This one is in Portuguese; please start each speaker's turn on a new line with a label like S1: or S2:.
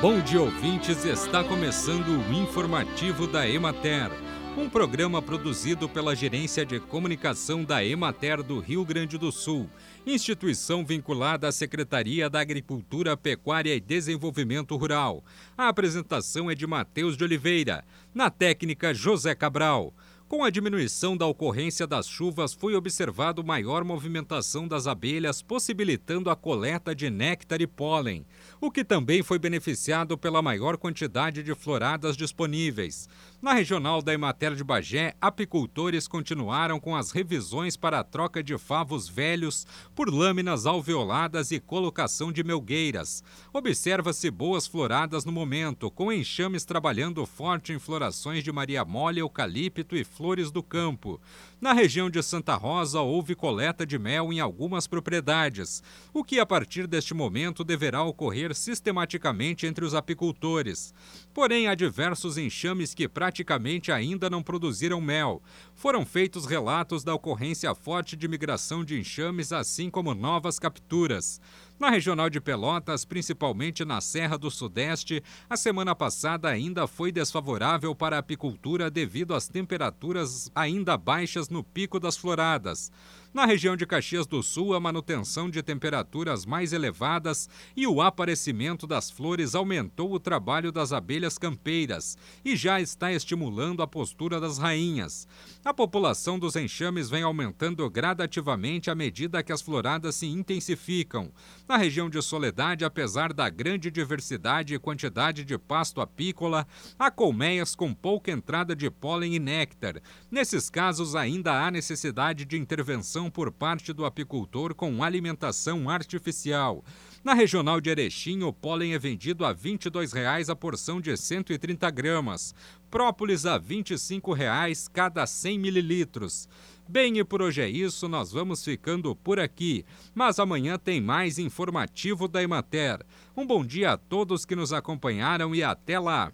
S1: Bom dia, ouvintes. Está começando o informativo da Emater, um programa produzido pela Gerência de Comunicação da Emater do Rio Grande do Sul, instituição vinculada à Secretaria da Agricultura, Pecuária e Desenvolvimento Rural. A apresentação é de Matheus de Oliveira, na técnica José Cabral. Com a diminuição da ocorrência das chuvas, foi observado maior movimentação das abelhas, possibilitando a coleta de néctar e pólen, o que também foi beneficiado pela maior quantidade de floradas disponíveis. Na regional da Emater de Bagé, apicultores continuaram com as revisões para a troca de favos velhos por lâminas alveoladas e colocação de melgueiras. Observa-se boas floradas no momento, com enxames trabalhando forte em florações de Maria Mole, eucalipto e flores do campo. Na região de Santa Rosa, houve coleta de mel em algumas propriedades, o que a partir deste momento deverá ocorrer sistematicamente entre os apicultores. Porém, há diversos enxames que praticamente ainda não produziram mel. Foram feitos relatos da ocorrência forte de migração de enxames, assim como novas capturas. Na regional de Pelotas, principalmente na Serra do Sudeste, a semana passada ainda foi desfavorável para a apicultura devido às temperaturas ainda baixas no pico das floradas. Na região de Caxias do Sul, a manutenção de temperaturas mais elevadas e o aparecimento das flores aumentou o trabalho das abelhas campeiras e já está estimulando a postura das rainhas. A população dos enxames vem aumentando gradativamente à medida que as floradas se intensificam. Na região de Soledade, apesar da grande diversidade e quantidade de pasto apícola, há colmeias com pouca entrada de pólen e néctar. Nesses casos, ainda há necessidade de intervenção por parte do apicultor com alimentação artificial. Na regional de Erechim, o pólen é vendido a R$ 22,00 a porção de 130 gramas. Própolis a R$ 25,00 cada 100 mililitros. Bem, e por hoje é isso, nós vamos ficando por aqui. Mas amanhã tem mais informativo da Emater. Um bom dia a todos que nos acompanharam e até lá!